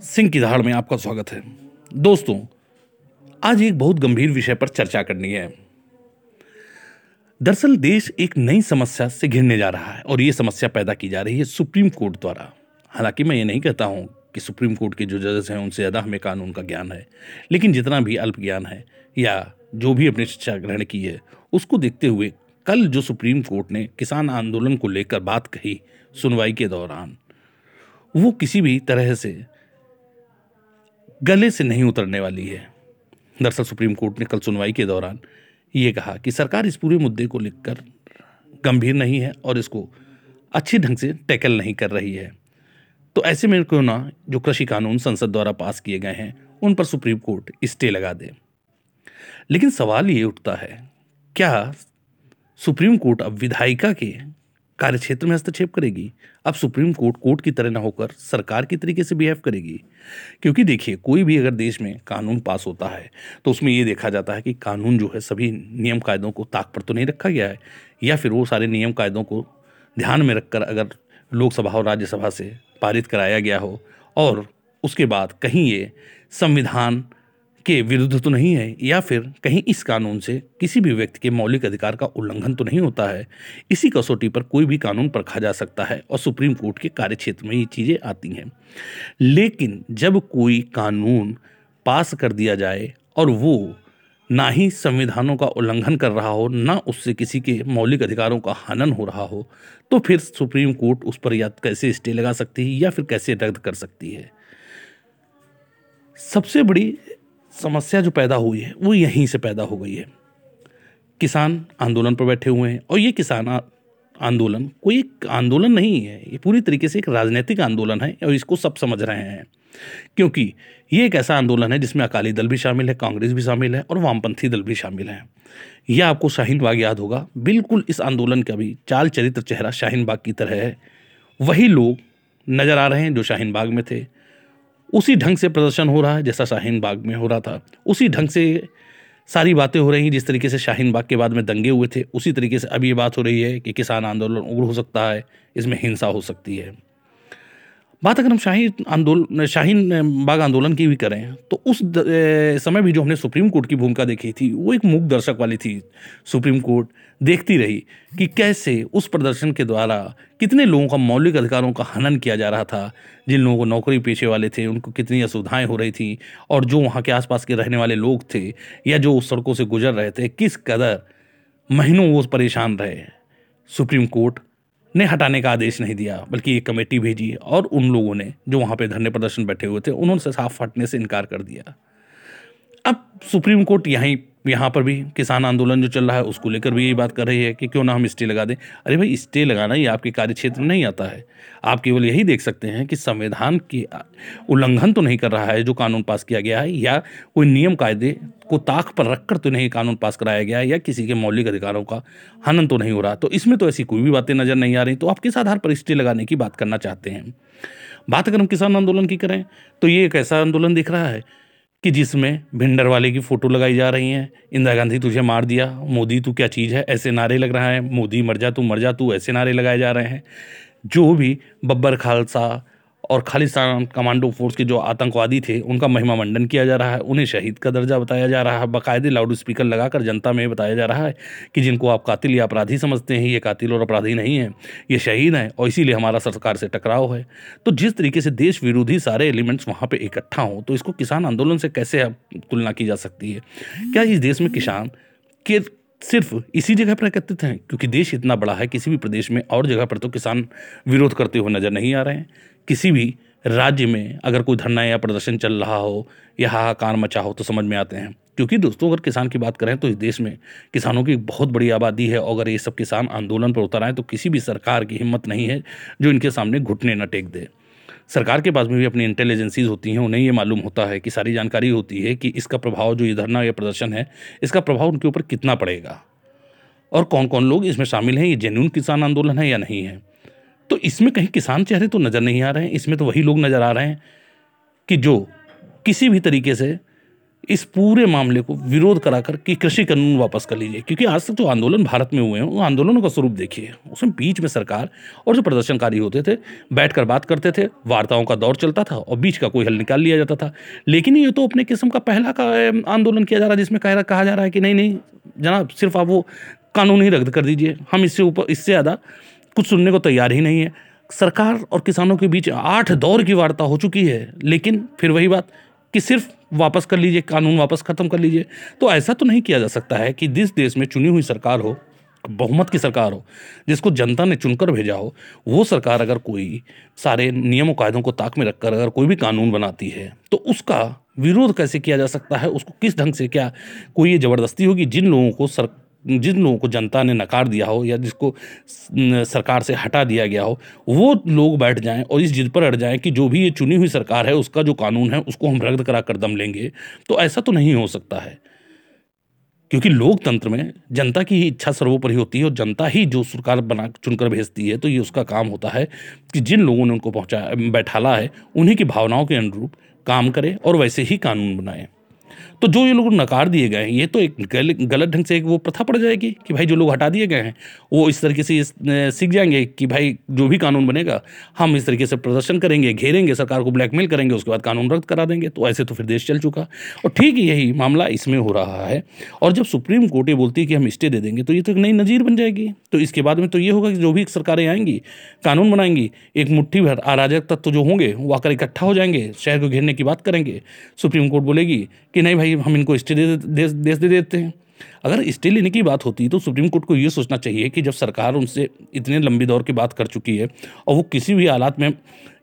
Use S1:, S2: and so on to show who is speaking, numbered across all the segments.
S1: सिंह की धाड़ में आपका स्वागत है। दोस्तों, आज एक बहुत गंभीर विषय पर चर्चा करनी है। दरअसल देश एक नई समस्या से घिरने जा रहा है और ये समस्या पैदा की जा रही है सुप्रीम कोर्ट द्वारा। हालाँकि मैं ये नहीं कहता हूँ कि सुप्रीम कोर्ट के जो जजेस हैं, उनसे ज़्यादा हमें कानून का ज्ञान है, लेकिन जितना भी अल्प ज्ञान है या जो भी अपनी शिक्षा ग्रहण की है, उसको देखते हुए कल जो सुप्रीम कोर्ट ने किसान आंदोलन को लेकर बात कही सुनवाई के दौरान, वो किसी भी तरह से गले से नहीं उतरने वाली है। दरअसल सुप्रीम कोर्ट ने कल सुनवाई के दौरान ये कहा कि सरकार इस पूरे मुद्दे को लेकर गंभीर नहीं है और इसको अच्छी ढंग से टैकल नहीं कर रही है। तो ऐसे में क्यों ना जो कृषि कानून संसद द्वारा पास किए गए हैं, उन पर सुप्रीम कोर्ट स्टे लगा दे। लेकिन सवाल ये उठता है, क्या सुप्रीम कोर्ट अब विधायिका के कार्य क्षेत्र में हस्तक्षेप करेगी। अब सुप्रीम कोर्ट कोर्ट की तरह ना होकर सरकार की तरीके से बिहेव करेगी। क्योंकि देखिए, कोई भी अगर देश में कानून पास होता है तो उसमें ये देखा जाता है कि कानून जो है सभी नियम कायदों को ताक पर तो नहीं रखा गया है। या फिर वो सारे नियम कायदों को ध्यान में रखकर अगर लोकसभा और राज्यसभा से पारित कराया गया हो, और उसके बाद कहीं ये संविधान के विरुद्ध तो नहीं है, या फिर कहीं इस कानून से किसी भी व्यक्ति के मौलिक अधिकार का उल्लंघन तो नहीं होता है, इसी कसौटी पर कोई भी कानून परखा जा सकता है और सुप्रीम कोर्ट के कार्य क्षेत्र में ये चीज़ें आती हैं। लेकिन जब कोई कानून पास कर दिया जाए और वो ना ही संविधानों का उल्लंघन कर रहा हो, ना उससे किसी के मौलिक अधिकारों का हनन हो रहा हो तो फिर सुप्रीम कोर्ट उस पर या कैसे स्टे लगा सकती है या फिर कैसे रद्द कर सकती है? सबसे बड़ी समस्या जो पैदा हुई है, वो यहीं से पैदा हो गई है। किसान आंदोलन पर बैठे हुए हैं और ये किसान आंदोलन कोई एक आंदोलन नहीं है, ये पूरी तरीके से एक राजनीतिक आंदोलन है और इसको सब समझ रहे हैं। क्योंकि ये एक ऐसा आंदोलन है जिसमें अकाली दल भी शामिल है, कांग्रेस भी शामिल है और वामपंथी दल भी शामिल हैं। यह आपको शाहीन बाग याद होगा, बिल्कुल इस आंदोलन का भी चाल चरित्र चेहरा शाहीन बाग की तरह है। वही लोग नज़र आ रहे हैं जो शाहीन बाग में थे। उसी ढंग से प्रदर्शन हो रहा है जैसा शाहीन बाग में हो रहा था। उसी ढंग से सारी बातें हो रही हैं, जिस तरीके से शाहीन बाग के बाद में दंगे हुए थे, उसी तरीके से अब ये बात हो रही है कि किसान आंदोलन उग्र हो सकता है, इसमें हिंसा हो सकती है। बात अगर हम शाही आंदोलन शाहीन, बाग आंदोलन की भी करें तो उस समय भी जो हमने सुप्रीम कोर्ट की भूमिका देखी थी, वो एक मूक दर्शक वाली थी सुप्रीम कोर्ट, देखती रही कि कैसे उस प्रदर्शन के द्वारा कितने लोगों का मौलिक अधिकारों का हनन किया जा रहा था, जिन लोगों को नौकरी पेशे वाले थे, उनको कितनी असुविधाएँ हो रही थी, और जो वहाँ के आसपास के रहने वाले लोग थे, या जो उस सड़कों से गुजर रहे थे, किस कदर महीनों वो परेशान रहे। सुप्रीम कोर्ट ने हटाने का आदेश नहीं दिया, बल्कि एक कमेटी भेजी और उन लोगों ने जो वहाँ पे धरने प्रदर्शन बैठे हुए थे, उन्होंने साफ़ हटने से इनकार कर दिया। अब सुप्रीम कोर्ट यहीं, यहाँ पर भी किसान आंदोलन जो चल रहा है, उसको लेकर भी यही बात कर रही है कि क्यों ना हम स्टे लगा दें। अरे भाई, स्टे लगाना ये आपके कार्य क्षेत्र में नहीं आता है। आप केवल यही देख सकते हैं कि संविधान की उल्लंघन तो नहीं कर रहा है जो कानून पास किया गया है, या कोई नियम कायदे को ताक पर रखकर तो नहीं कानून पास कराया गया है, या किसी के मौलिक अधिकारों का हनन तो नहीं हो रहा। तो इसमें तो ऐसी कोई भी बातें नज़र नहीं आ रही। तो आप किस आधार पर स्टे लगाने की बात करना चाहते हैं? बात अगर हम किसान आंदोलन की करें तो ये एक ऐसा आंदोलन दिख रहा है कि जिसमें भिंडर वाले की फ़ोटो लगाई जा रही हैं। इंदिरा गांधी, तुझे मार दिया। मोदी, तू क्या चीज़ है? ऐसे नारे लग रहा है। मोदी, मर जा, तू मर जा, तू ऐसे नारे लगाए जा रहे हैं। जो भी बब्बर खालसा और खालिस्तान कमांडो फोर्स के जो आतंकवादी थे, उनका महिमा मंडन किया जा रहा है, उन्हें शहीद का दर्जा बताया जा रहा है, बाकायदे लाउड स्पीकर लगाकर जनता में बताया जा रहा है कि जिनको आप कातिल या अपराधी समझते हैं, ये कातिल और अपराधी नहीं है, ये शहीद हैं, और इसीलिए हमारा सरकार से टकराव है। तो जिस तरीके से देश विरोधी सारे एलिमेंट्स वहाँ पर इकट्ठा हों तो इसको किसान आंदोलन से कैसे तुलना की जा सकती है? क्या इस देश में किसान के सिर्फ़ इसी जगह पर एकत्रित हैं? क्योंकि देश इतना बड़ा है, किसी भी प्रदेश में और जगह पर तो किसान विरोध करते हुए नज़र नहीं आ रहे हैं। किसी भी राज्य में अगर कोई धरना या प्रदर्शन चल रहा हो या हाहाकार मचा हो तो समझ में आते हैं। क्योंकि दोस्तों, अगर किसान की बात करें तो इस देश में किसानों की बहुत बड़ी आबादी है और अगर ये सब किसान आंदोलन पर उतर आए तो किसी भी सरकार की हिम्मत नहीं है जो इनके सामने घुटने न टेक दे। सरकार के पास में भी अपनी इंटेलिजेंसीज होती हैं, उन्हें ये मालूम होता है कि सारी जानकारी होती है कि इसका प्रभाव जो ये धरना या प्रदर्शन है, इसका प्रभाव उनके ऊपर कितना पड़ेगा। और कौन कौन लोग इसमें शामिल हैं? ये जेन्यून किसान आंदोलन है या नहीं है? तो इसमें कहीं किसान चेहरे तो नज़र नहीं आ रहे हैं, इसमें तो वही लोग नज़र आ रहे हैं कि जो किसी भी तरीके से इस पूरे मामले को विरोध कराकर कि कृषि कानून वापस कर लीजिए, क्योंकि आज तक जो आंदोलन भारत में हुए हैं, उन आंदोलनों का स्वरूप देखिए। उसमें बीच में सरकार और जो प्रदर्शनकारी होते थे, बैठकर बात करते थे, वार्ताओं का दौर चलता था और बीच का कोई हल निकाल लिया जाता था। लेकिन ये तो अपने किस्म का पहला का आंदोलन किया जा रहा है, जिसमें कह कहा जा रहा है कि नहीं नहीं, जनाब, सिर्फ़ आप वो कानून ही रद्द कर दीजिए। हम इससे ऊपर, इससे ज़्यादा कुछ सुनने को तैयार ही नहीं है। सरकार और किसानों के बीच आठ दौर की वार्ता हो चुकी है, लेकिन फिर वही बात कि सिर्फ़ वापस कर लीजिए, कानून वापस ख़त्म कर लीजिए तो ऐसा तो नहीं किया जा सकता है कि जिस देश में चुनी हुई सरकार हो, बहुमत की सरकार हो, जिसको जनता ने चुनकर भेजा हो, वो सरकार अगर कोई सारे नियमों, कायदों को ताक में रखकर अगर कोई भी कानून बनाती है तो उसका विरोध कैसे किया जा सकता है? उसको किस ढंग से क्या कोई ये ज़बरदस्ती होगी? जिन लोगों को सर जिन लोगों को जनता ने नकार दिया हो या जिसको सरकार से हटा दिया गया हो, वो लोग बैठ जाएँ और इस जिद पर अड़ जाएँ कि जो भी ये चुनी हुई सरकार है, उसका जो कानून है, उसको हम रद्द करा कर दम लेंगे। तो ऐसा तो नहीं हो सकता है। क्योंकि लोकतंत्र में जनता की इच्छा सर्वोपरि होती है और जनता ही जो सरकार बना, चुनकर भेजती है तो ये उसका काम होता है कि जिन लोगों ने उनको पहुँचा, बैठाला है, उन्हीं की भावनाओं के अनुरूप काम करे और वैसे ही कानून बनाए। तो जो ये लोग नकार दिए गए हैं, ये तो एक गलत ढंग से एक वो प्रथा पड़ जाएगी कि भाई जो लोग हटा दिए गए हैं, वो इस तरीके से सीख जाएँगे कि भाई जो भी कानून बनेगा, हम इस तरीके से प्रदर्शन करेंगे, घेरेंगे, सरकार को ब्लैकमेल करेंगे, उसके बाद कानून रद्द करा देंगे तो ऐसे तो फिर देश चल चुका। और ठीक यही मामला इसमें हो रहा है। और जब सुप्रीम कोर्ट ये बोलती है कि हम स्टे दे देंगे तो ये तो एक नई नज़ीर बन जाएगी। तो इसके बाद में तो ये होगा कि जो भी सरकारें आएँगी, कानून बनाएँगी, एक मुट्ठी भर अराजक तत्व जो होंगे, वो आकर इकट्ठा हो जाएँगे, शहर को घेरने की बात करेंगे। सुप्रीम कोर्ट बोलेगी कि नहीं भाई, हम इनको स्टे दे दे दे देते हैं। अगर स्टे लेने की बात होती तो सुप्रीम कोर्ट को ये सोचना चाहिए कि जब सरकार उनसे इतने लंबी दौर की बात कर चुकी है और वो किसी भी हालात में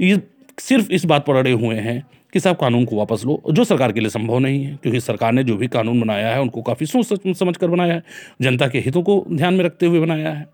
S1: ये सिर्फ़ इस बात पर अड़े हुए हैं कि साहब कानून को वापस लो, जो सरकार के लिए संभव नहीं है, क्योंकि सरकार ने जो भी कानून बनाया है, उनको काफ़ी सोच समझ कर बनाया है, जनता के हितों को ध्यान में रखते हुए बनाया है।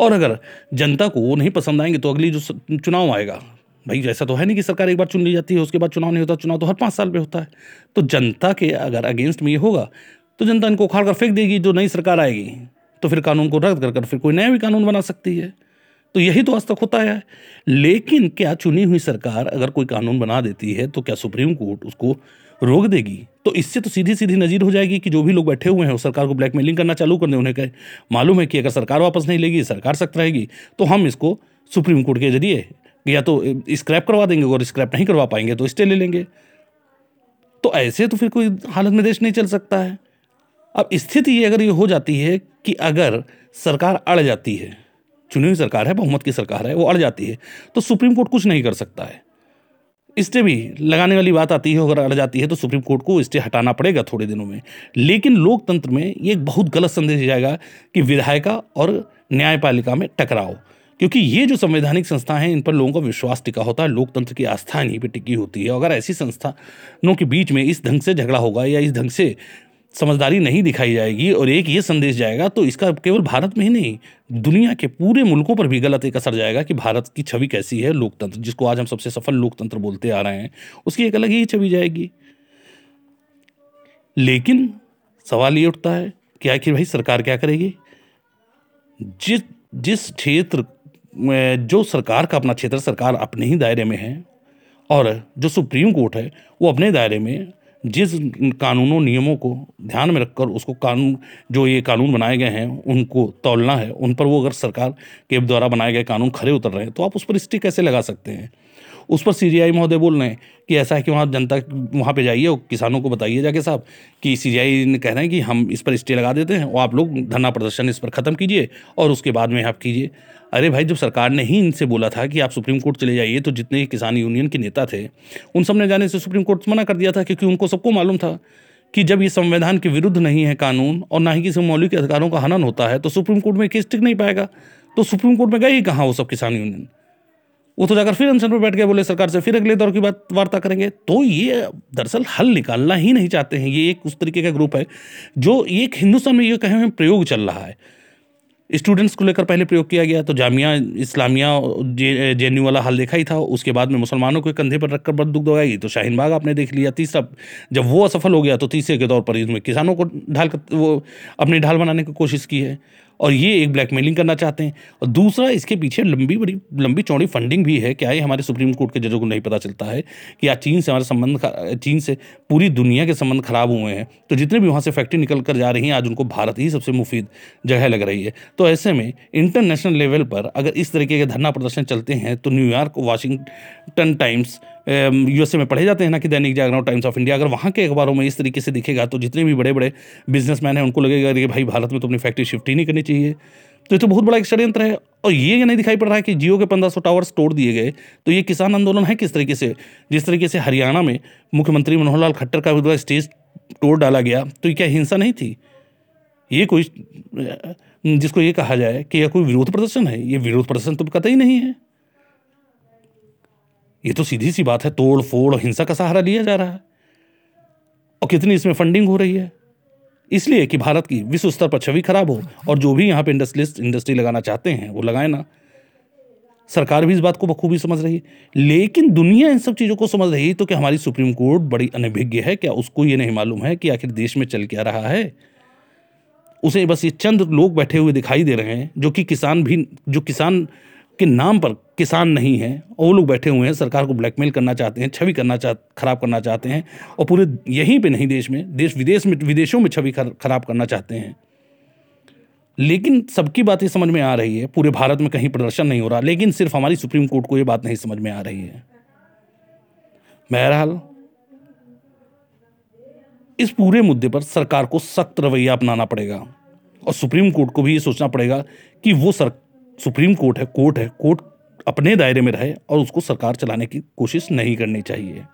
S1: और अगर जनता को वो नहीं पसंद आएँगे तो अगली जो चुनाव आएगा भाई, ऐसा तो है नहीं कि सरकार एक बार चुन ली जाती है, उसके बाद चुनाव नहीं होता, चुनाव तो हर पाँच साल पे होता है। तो जनता के अगर अगेंस्ट में ये होगा तो जनता इनको उखाड़ कर फेंक देगी, जो नई सरकार आएगी तो फिर कानून को रद्द कर कर फिर कोई नया भी कानून बना सकती है। तो यही तो आज तक होता है। लेकिन क्या चुनी हुई सरकार अगर कोई कानून बना देती है तो क्या सुप्रीम कोर्ट उसको रोक देगी? तो इससे तो सीधी सीधी नज़ीर हो जाएगी कि जो भी लोग बैठे हुए हैं उस सरकार को ब्लैकमेलिंग करना चालू कर दें उन्हें कहे। मालूम है कि अगर सरकार वापस नहीं लेगी, सरकार सख्त रहेगी तो हम इसको सुप्रीम कोर्ट के ज़रिए या तो स्क्रैप करवा देंगे और स्क्रैप नहीं करवा पाएँगे तो स्टे ले लेंगे। तो ऐसे तो फिर कोई हालत में देश नहीं चल सकता है। अब स्थिति अगर ये हो जाती है कि अगर सरकार अड़ जाती है, चुनी हुई सरकार है, बहुमत की सरकार है, वो अड़ जाती है तो सुप्रीम कोर्ट कुछ नहीं कर सकता है। स्टे भी लगाने वाली बात आती है, अगर अड़ जाती है तो सुप्रीम कोर्ट को स्टे हटाना पड़ेगा थोड़े दिनों में। लेकिन लोकतंत्र में ये एक बहुत गलत संदेश जाएगा कि विधायिका और न्यायपालिका में टकराव। क्योंकि ये जो संवैधानिक संस्था हैं, इन पर लोगों का विश्वास टिका होता है, लोकतंत्र की आस्था इन्हीं पर टिकी होती है। अगर ऐसी संस्थानों के बीच में इस ढंग से झगड़ा होगा या इस ढंग से समझदारी नहीं दिखाई जाएगी और एक ये संदेश जाएगा तो इसका केवल भारत में ही नहीं, दुनिया के पूरे मुल्कों पर भी गलत एक असर जाएगा कि भारत की छवि कैसी है, लोकतंत्र, जिसको आज हम सबसे सफल लोकतंत्र बोलते आ रहे हैं, उसकी एक अलग ही छवि जाएगी। लेकिन सवाल ये उठता है कि आखिर भाई सरकार क्या करेगी? जिस जिस क्षेत्र जो सरकार का अपना क्षेत्र सरकार अपने ही दायरे में है और जो सुप्रीम कोर्ट है, वो अपने दायरे में जिस कानूनों, नियमों को ध्यान में रखकर उसको कानून, जो ये कानून बनाए गए हैं, उनको तोलना है, उन पर वो अगर सरकार के द्वारा बनाए गए कानून खड़े उतर रहे हैं तो आप उस पर स्टिक कैसे लगा सकते हैं? उस पर सी महोदय बोल रहे हैं कि ऐसा है कि वहाँ जनता वहाँ पे जाइए और किसानों को बताइए जाके साहब कि सी जी ने कह रहे हैं कि हम इस पर स्टे लगा देते हैं और आप लोग धरना प्रदर्शन इस पर ख़त्म कीजिए और उसके बाद में आप कीजिए। अरे भाई, जब सरकार ने ही इनसे बोला था कि आप सुप्रीम कोर्ट चले जाइए तो जितने ही किसान यूनियन के नेता थे, उन सबने जाने से सुप्रीम कोर्ट मना कर दिया था, क्योंकि उनको सबको मालूम था कि जब ये संविधान के विरुद्ध नहीं है कानून और ना ही किसी मौलिक अधिकारों का हनन होता है तो सुप्रीम कोर्ट में केस टिक नहीं पाएगा। तो सुप्रीम कोर्ट में गए ही कहाँ वो सब किसान यूनियन? वो तो जाकर फिर अनशन पर बैठ गए, बोले सरकार से फिर अगले दौर की बात वार्ता करेंगे। तो ये दरअसल हल निकालना ही नहीं चाहते हैं। ये एक उस तरीके का ग्रुप है जो एक हिंदुस्तान में ये कहे हुए प्रयोग चल रहा है। स्टूडेंट्स को लेकर पहले प्रयोग किया गया तो जामिया, इस्लामिया, जे जे वाला हाल देखा ही था। उसके बाद में मुसलमानों के कंधे पर रखकर बद दुख दवाई तो शाहीन बाग आपने देख लिया। तीसरा, जब वो असफल हो गया तो तीसरे के तौर पर इसमें किसानों को ढाल वो अपनी ढाल बनाने की कोशिश की है। और ये एक ब्लैकमेलिंग करना चाहते हैं। और दूसरा, इसके पीछे लंबी बड़ी, लंबी चौड़ी फंडिंग भी है क्या ये हमारे सुप्रीम कोर्ट के जजों को नहीं पता चलता है कि आज चीन से हमारे संबंध चीन से पूरी दुनिया के संबंध खराब हुए हैं। तो जितने भी वहाँ से फैक्ट्री निकल कर जा रही हैं, आज उनको भारत ही सबसे मुफीद जगह लग रही है। तो ऐसे में इंटरनेशनल लेवल पर अगर इस तरीके के धरना प्रदर्शन चलते हैं तो न्यूयॉर्क वाशिंगटन टाइम्स यूएसए में पढ़े जाते हैं ना कि दैनिक जागरण और टाइम्स ऑफ़ इंडिया अगर वहाँ के अखबारों में इस तरीके से दिखेगा तो जितने भी बड़े बड़े बिजनेसमैन हैं, उनको लगेगा कि भाई भारत में तो अपनी फैक्ट्री शिफ्ट ही नहीं करनी चाहिए। तो ये तो बहुत बड़ा एक षड्यंत्र है। और ये नहीं दिखाई पड़ रहा है कि जियो के पंद्रह सौ टावर्स तोड़ दिए गए। तो ये किसान आंदोलन है किस तरीके से? जिस तरीके से हरियाणा में मुख्यमंत्री मनोहर लाल खट्टर का स्टेज तोड़ डाला गया तो ये क्या हिंसा नहीं थी? ये कोई, जिसको ये कहा जाए कि यह कोई विरोध प्रदर्शन है? ये विरोध प्रदर्शन तो कतई नहीं है। ये तो सीधी सी बात है, तोड़ फोड़, हिंसा का सहारा लिया जा रहा है। और कितनी इसमें फंडिंग हो रही है? इसलिए कि भारत की विश्व स्तर पर छवि खराब हो और जो भी यहाँ पे इंडस्ट्रियलिस्ट इंडस्ट्री लगाना चाहते हैं, वो लगाए ना। सरकार भी इस बात को बखूबी समझ रही है। लेकिन दुनिया इन सब चीज़ों को समझ रही है तो क्या हमारी सुप्रीम कोर्ट बड़ी अनभिज्ञ है? क्या उसको ये नहीं मालूम है कि आखिर देश में चल क्या रहा है? उसे बस ये चंद लोग बैठे हुए दिखाई दे रहे हैं, जो कि किसान भी, जो किसान के नाम पर किसान नहीं है और वो लोग बैठे हुए हैं, सरकार को ब्लैकमेल करना चाहते हैं, छवि करना चाह, खराब करना चाहते हैं, और पूरे यहीं पे नहीं देश में, देश विदेश में, विदेशों में छवि खराब करना चाहते हैं। लेकिन सबकी बातें समझ में आ रही है, पूरे भारत में कहीं प्रदर्शन नहीं हो रहा, लेकिन सिर्फ़ हमारी सुप्रीम कोर्ट को ये बात नहीं समझ में आ रही है। बहरहाल, इस पूरे मुद्दे पर सरकार को सख्त रवैया अपनाना पड़ेगा, और सुप्रीम कोर्ट को भी ये सोचना पड़ेगा कि वो सर सुप्रीम कोर्ट है कोर्ट है, कोर्ट अपने दायरे में रहे और उसको सरकार चलाने की कोशिश नहीं करनी चाहिए।